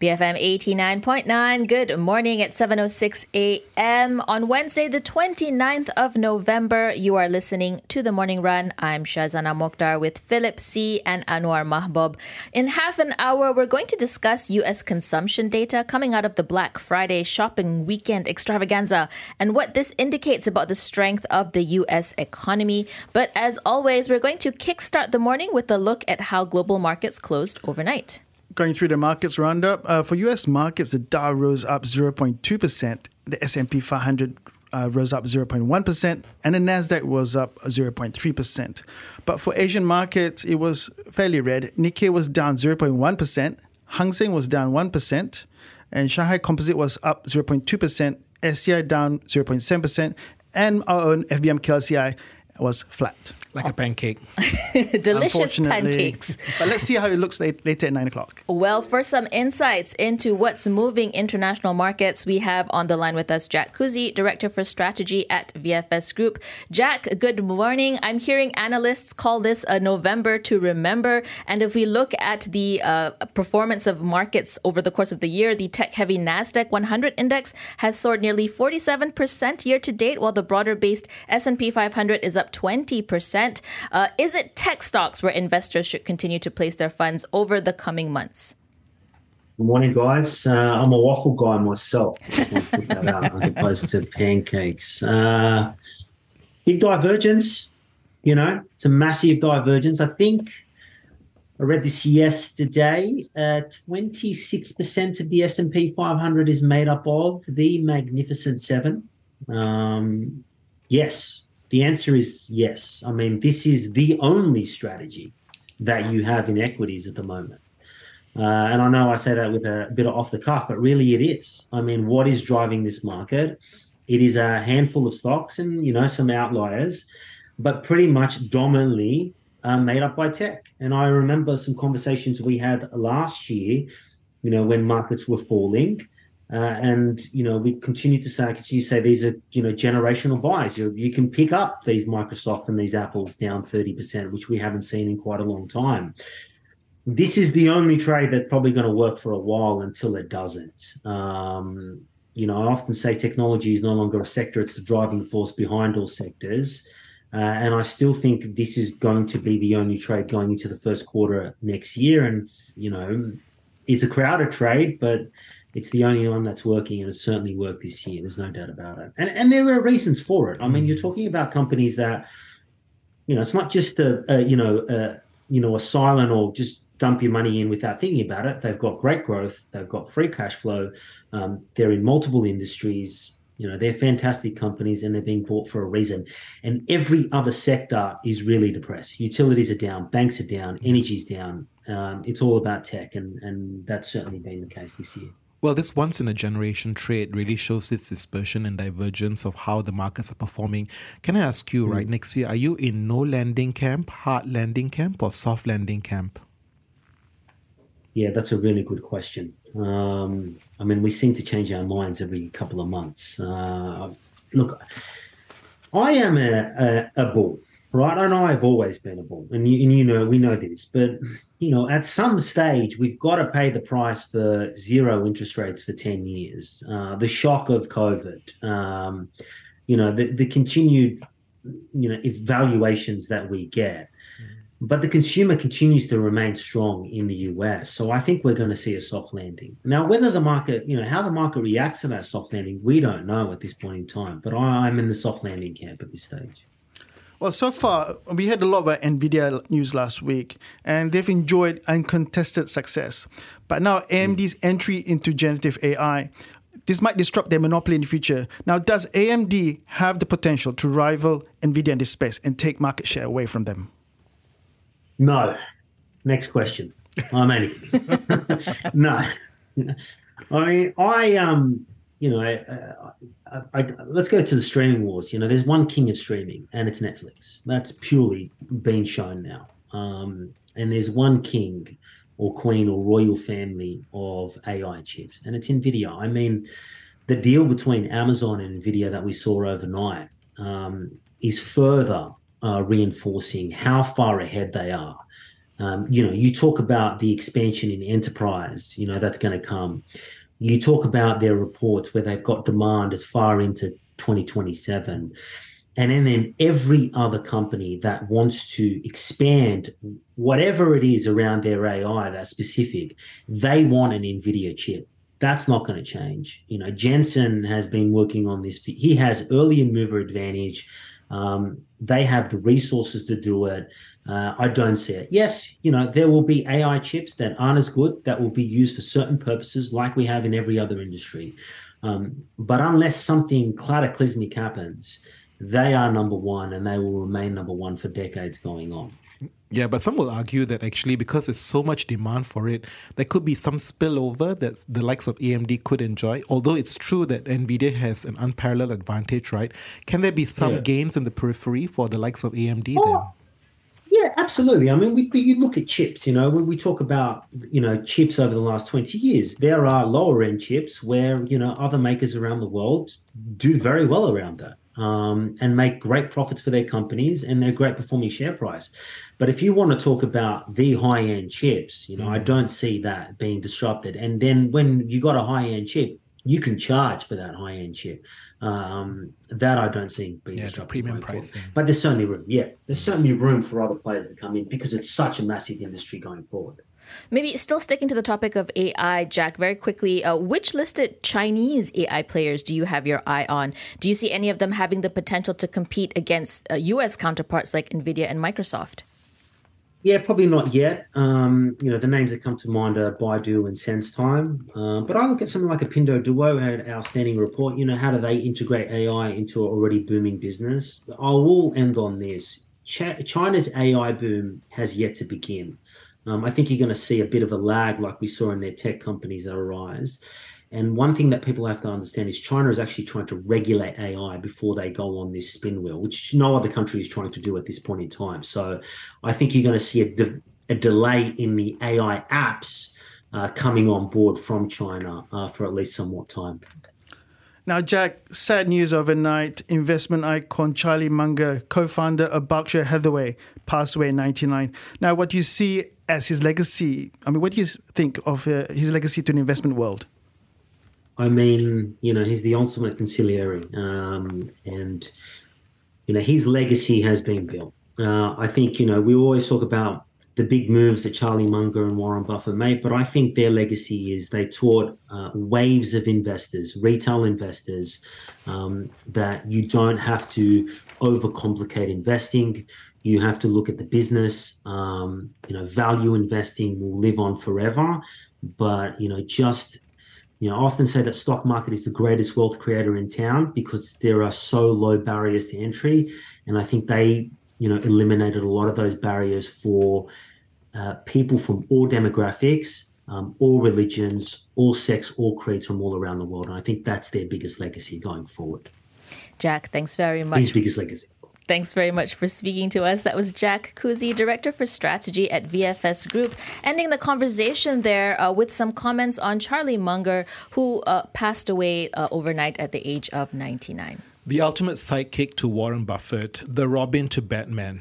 BFM 89.9. Good morning at 7:06 a.m. on Wednesday the 29th of November. You are listening to The Morning Run. I'm Shazana Mokhtar with Philip See and Anwar Mahbub. In half an hour, we're going to discuss US consumption data coming out of the Black Friday shopping weekend extravaganza and what this indicates about the strength of the US economy. But as always, we're going to kickstart the morning with a look at how global markets closed overnight going through the markets roundup. Uh, for U.S. markets, the Dow rose up 0.2%, the S&P 500 uh, rose up 0.1%, and the Nasdaq was up 0.3%. But for Asian markets, it was fairly red. Nikkei was down 0.1%, Hang Seng was down 1%, and Shanghai Composite was up 0.2%, STI down 0.7%, and our own FBM KLCI was flat like a pancake. Delicious pancakes. but let's see how it looks late, later at 9 o'clock. Well, for some insights into what's moving international markets, we have on the line with us Jack Kouzi, Director for Strategy at VFS Group. Jack, good morning. I'm hearing analysts call this a November to remember. And if we look at the uh, performance of markets over the course of the year, the tech heavy NASDAQ 100 index has soared nearly 47% year to date, while the broader based S&P 500 is up 20%. Uh, is it tech stocks where investors should continue to place their funds over the coming months? Good morning, guys. Uh, I'm a waffle guy myself, out, as opposed to pancakes. Uh, big divergence, you know, it's a massive divergence. I think I read this yesterday. Uh, 26% of the S&P 500 is made up of the Magnificent Seven. Um, yes, the answer is yes. I mean, this is the only strategy that you have in equities at the moment. Uh, and I know I say that with a bit of off the cuff, but really it is. I mean, what is driving this market? It is a handful of stocks and you know some outliers, but pretty much dominantly uh, made up by tech. And I remember some conversations we had last year, you know, when markets were falling, uh, and you know we continue to say, you say these are you know generational buys. You, you can pick up these Microsoft and these Apples down thirty percent, which we haven't seen in quite a long time. This is the only trade that's probably going to work for a while until it doesn't. Um, you know, I often say technology is no longer a sector; it's the driving force behind all sectors. Uh, and I still think this is going to be the only trade going into the first quarter next year. And you know, it's a crowded trade, but it's the only one that's working, and it's certainly worked this year. There's no doubt about it. And and there are reasons for it. I mean, you're mm. talking about companies that, you know, it's not just a, a you know a, you know a silent or just dump your money in without thinking about it. They've got great growth. They've got free cash flow. Um, they're in multiple industries. You know, they're fantastic companies and they're being bought for a reason. And every other sector is really depressed. Utilities are down, banks are down, energy's down. Um, it's all about tech, and and that's certainly been the case this year. Well, this once in a generation trade really shows its dispersion and divergence of how the markets are performing. Can I ask you, mm. right, next year, are you in no landing camp, hard landing camp, or soft landing camp? Yeah, that's a really good question. Um, I mean, we seem to change our minds every couple of months. Uh, look, I am a, a, a bull right? And I've always been a bull, and you, and you know we know this, but you know at some stage we've got to pay the price for zero interest rates for ten years, uh, the shock of COVID, um, you know the, the continued you know evaluations that we get. But the consumer continues to remain strong in the US. So I think we're going to see a soft landing. Now, whether the market, you know, how the market reacts to that soft landing, we don't know at this point in time. But I'm in the soft landing camp at this stage. Well, so far, we had a lot about NVIDIA news last week, and they've enjoyed uncontested success. But now, AMD's entry into generative AI, this might disrupt their monopoly in the future. Now, does AMD have the potential to rival NVIDIA in this space and take market share away from them? No. Next question. I'm no. I mean, I um you know, I, I, I, let's go to the streaming wars. You know, there's one king of streaming, and it's Netflix. That's purely been shown now. Um, and there's one king or queen or royal family of AI chips, and it's NVIDIA. I mean, the deal between Amazon and NVIDIA that we saw overnight um, is further uh, reinforcing how far ahead they are. Um, you know, you talk about the expansion in enterprise, you know, that's going to come. You talk about their reports where they've got demand as far into 2027. And then, every other company that wants to expand whatever it is around their AI that's specific, they want an NVIDIA chip. That's not going to change. You know, Jensen has been working on this. He has early mover advantage. Um, they have the resources to do it. Uh, I don't see it. Yes, you know, there will be AI chips that aren't as good that will be used for certain purposes, like we have in every other industry. Um, but unless something cataclysmic happens, they are number one and they will remain number one for decades going on. Yeah, but some will argue that actually because there's so much demand for it, there could be some spillover that the likes of AMD could enjoy. Although it's true that Nvidia has an unparalleled advantage, right? Can there be some yeah. gains in the periphery for the likes of AMD oh, then? Yeah, absolutely. I mean, we, you look at chips, you know, when we talk about, you know, chips over the last 20 years, there are lower end chips where, you know, other makers around the world do very well around that um, and make great profits for their companies and their great performing share price. But if you want to talk about the high end chips, you know, mm. I don't see that being disrupted. And then when you got a high end chip, you can charge for that high end chip. Um, that I don't see being yeah, disrupted. Premium pricing. But there's certainly room. Yeah, there's certainly room for other players to come in because it's such a massive industry going forward. Maybe still sticking to the topic of AI, Jack, very quickly, uh, which listed Chinese AI players do you have your eye on? Do you see any of them having the potential to compete against uh, US counterparts like NVIDIA and Microsoft? Yeah, probably not yet. Um, you know, the names that come to mind are Baidu and SenseTime. Um, but I look at something like a Pinduoduo had an outstanding report. You know, how do they integrate AI into an already booming business? I will end on this. Ch- China's AI boom has yet to begin. Um, I think you're going to see a bit of a lag like we saw in their tech companies that arise. And one thing that people have to understand is China is actually trying to regulate AI before they go on this spin wheel, which no other country is trying to do at this point in time. So I think you're going to see a, de- a delay in the AI apps uh, coming on board from China uh, for at least somewhat time. Now, Jack, sad news overnight. Investment icon Charlie Munger, co founder of Berkshire Hathaway, passed away in 99. Now, what do you see as his legacy? I mean, what do you think of uh, his legacy to the investment world? I mean, you know, he's the ultimate consigliere, um, and you know his legacy has been built. Uh, I think you know we always talk about the big moves that Charlie Munger and Warren Buffett made, but I think their legacy is they taught uh, waves of investors, retail investors, um, that you don't have to overcomplicate investing. You have to look at the business. Um, you know, value investing will live on forever, but you know, just you know, I often say that stock market is the greatest wealth creator in town because there are so low barriers to entry, and I think they, you know, eliminated a lot of those barriers for uh, people from all demographics, um, all religions, all sects, all creeds from all around the world, and I think that's their biggest legacy going forward. Jack, thanks very much. His biggest legacy. Thanks very much for speaking to us. That was Jack Kouzi, Director for Strategy at VFS Group, ending the conversation there uh, with some comments on Charlie Munger, who uh, passed away uh, overnight at the age of 99. The ultimate sidekick to Warren Buffett, the Robin to Batman.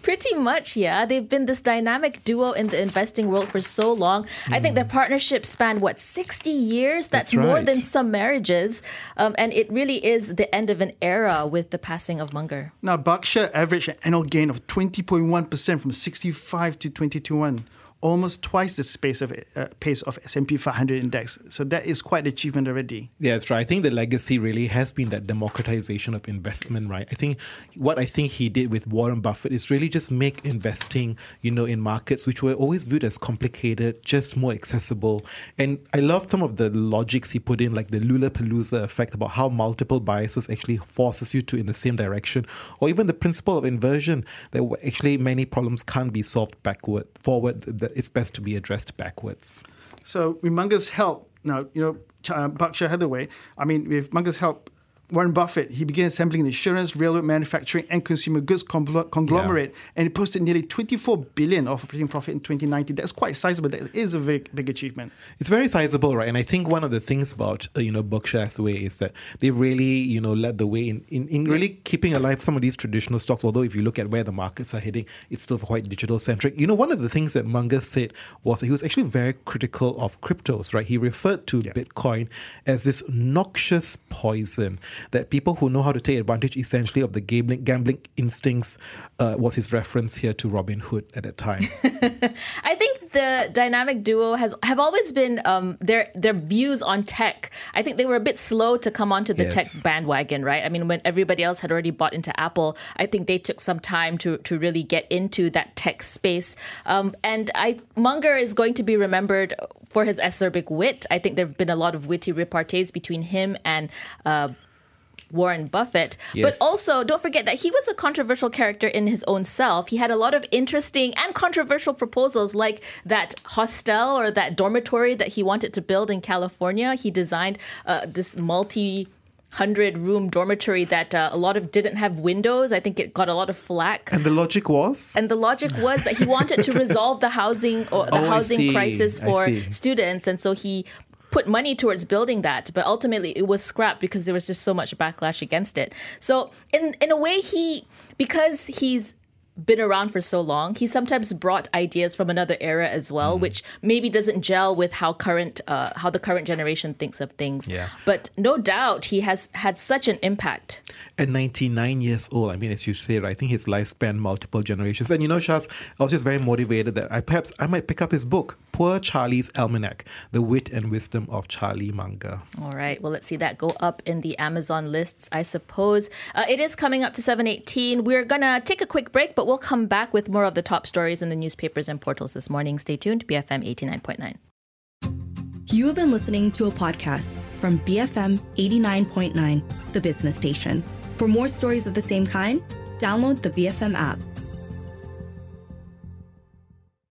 Pretty much, yeah. They've been this dynamic duo in the investing world for so long. Mm. I think their hmm. partnership spanned, what, 60 years? That's, That's right. more than some marriages. Um, and it really is the end of an era with the passing of Munger. Now, Berkshire averaged an annual gain of 20.1% from 65 to 2021 almost twice the space of uh, pace of S&P 500 index. So that is quite an achievement already. Yeah, that's right. I think the legacy really has been that democratization of investment, right? I think what I think he did with Warren Buffett is really just make investing, you know, in markets which were always viewed as complicated, just more accessible. And I love some of the logics he put in, like the Lollapalooza effect about how multiple biases actually forces you to in the same direction, or even the principle of inversion that actually many problems can't be solved backward, forward. That it's best to be addressed backwards. So with Munger's help, now, you know, uh, Berkshire Hathaway, I mean, with Munger's help, Warren Buffett, he began assembling an insurance, railroad manufacturing, and consumer goods conglomerate, yeah. and he posted nearly 24 billion of operating profit in 2019. That's quite sizable. That is a very big achievement. It's very sizable, right? And I think one of the things about uh, you know Berkshire Hathaway is that they've really you know led the way in, in, in really keeping alive some of these traditional stocks. Although if you look at where the markets are heading, it's still quite digital centric. You know, one of the things that Munger said was that he was actually very critical of cryptos, right? He referred to yeah. Bitcoin as this noxious poison that people who know how to take advantage essentially of the gambling, gambling instincts uh, was his reference here to Robinhood at that time. I think the dynamic duo has have always been um, their their views on tech. I think they were a bit slow to come onto the yes. tech bandwagon, right? I mean, when everybody else had already bought into Apple, I think they took some time to to really get into that tech space. Um, and I Munger is going to be remembered for his acerbic wit. I think there have been a lot of witty repartees between him and uh, Warren Buffett. Yes. But also, don't forget that he was a controversial character in his own self. He had a lot of interesting and controversial proposals, like that hostel or that dormitory that he wanted to build in California. He designed uh, this multi hundred room dormitory that uh, a lot of didn't have windows. I think it got a lot of flack. And the logic was? And the logic was that he wanted to resolve the housing or the oh, housing crisis for students, and so he put money towards building that, but ultimately it was scrapped because there was just so much backlash against it. So in in a way, he because he's been around for so long, he sometimes brought ideas from another era as well, mm. which maybe doesn't gel with how current uh, how the current generation thinks of things. Yeah. But no doubt he has had such an impact. At 99 years old, I mean, as you said, I think his lifespan multiple generations. And you know, Shaz, I was just very motivated that I perhaps I might pick up his book, Poor Charlie's Almanac: The Wit and Wisdom of Charlie Munger. All right. Well, let's see that go up in the Amazon lists, I suppose. Uh, it is coming up to 718. We're gonna take a quick break, but but we'll come back with more of the top stories in the newspapers and portals this morning. Stay tuned, BFM 89.9. You have been listening to a podcast from BFM 89.9, the business station. For more stories of the same kind, download the BFM app.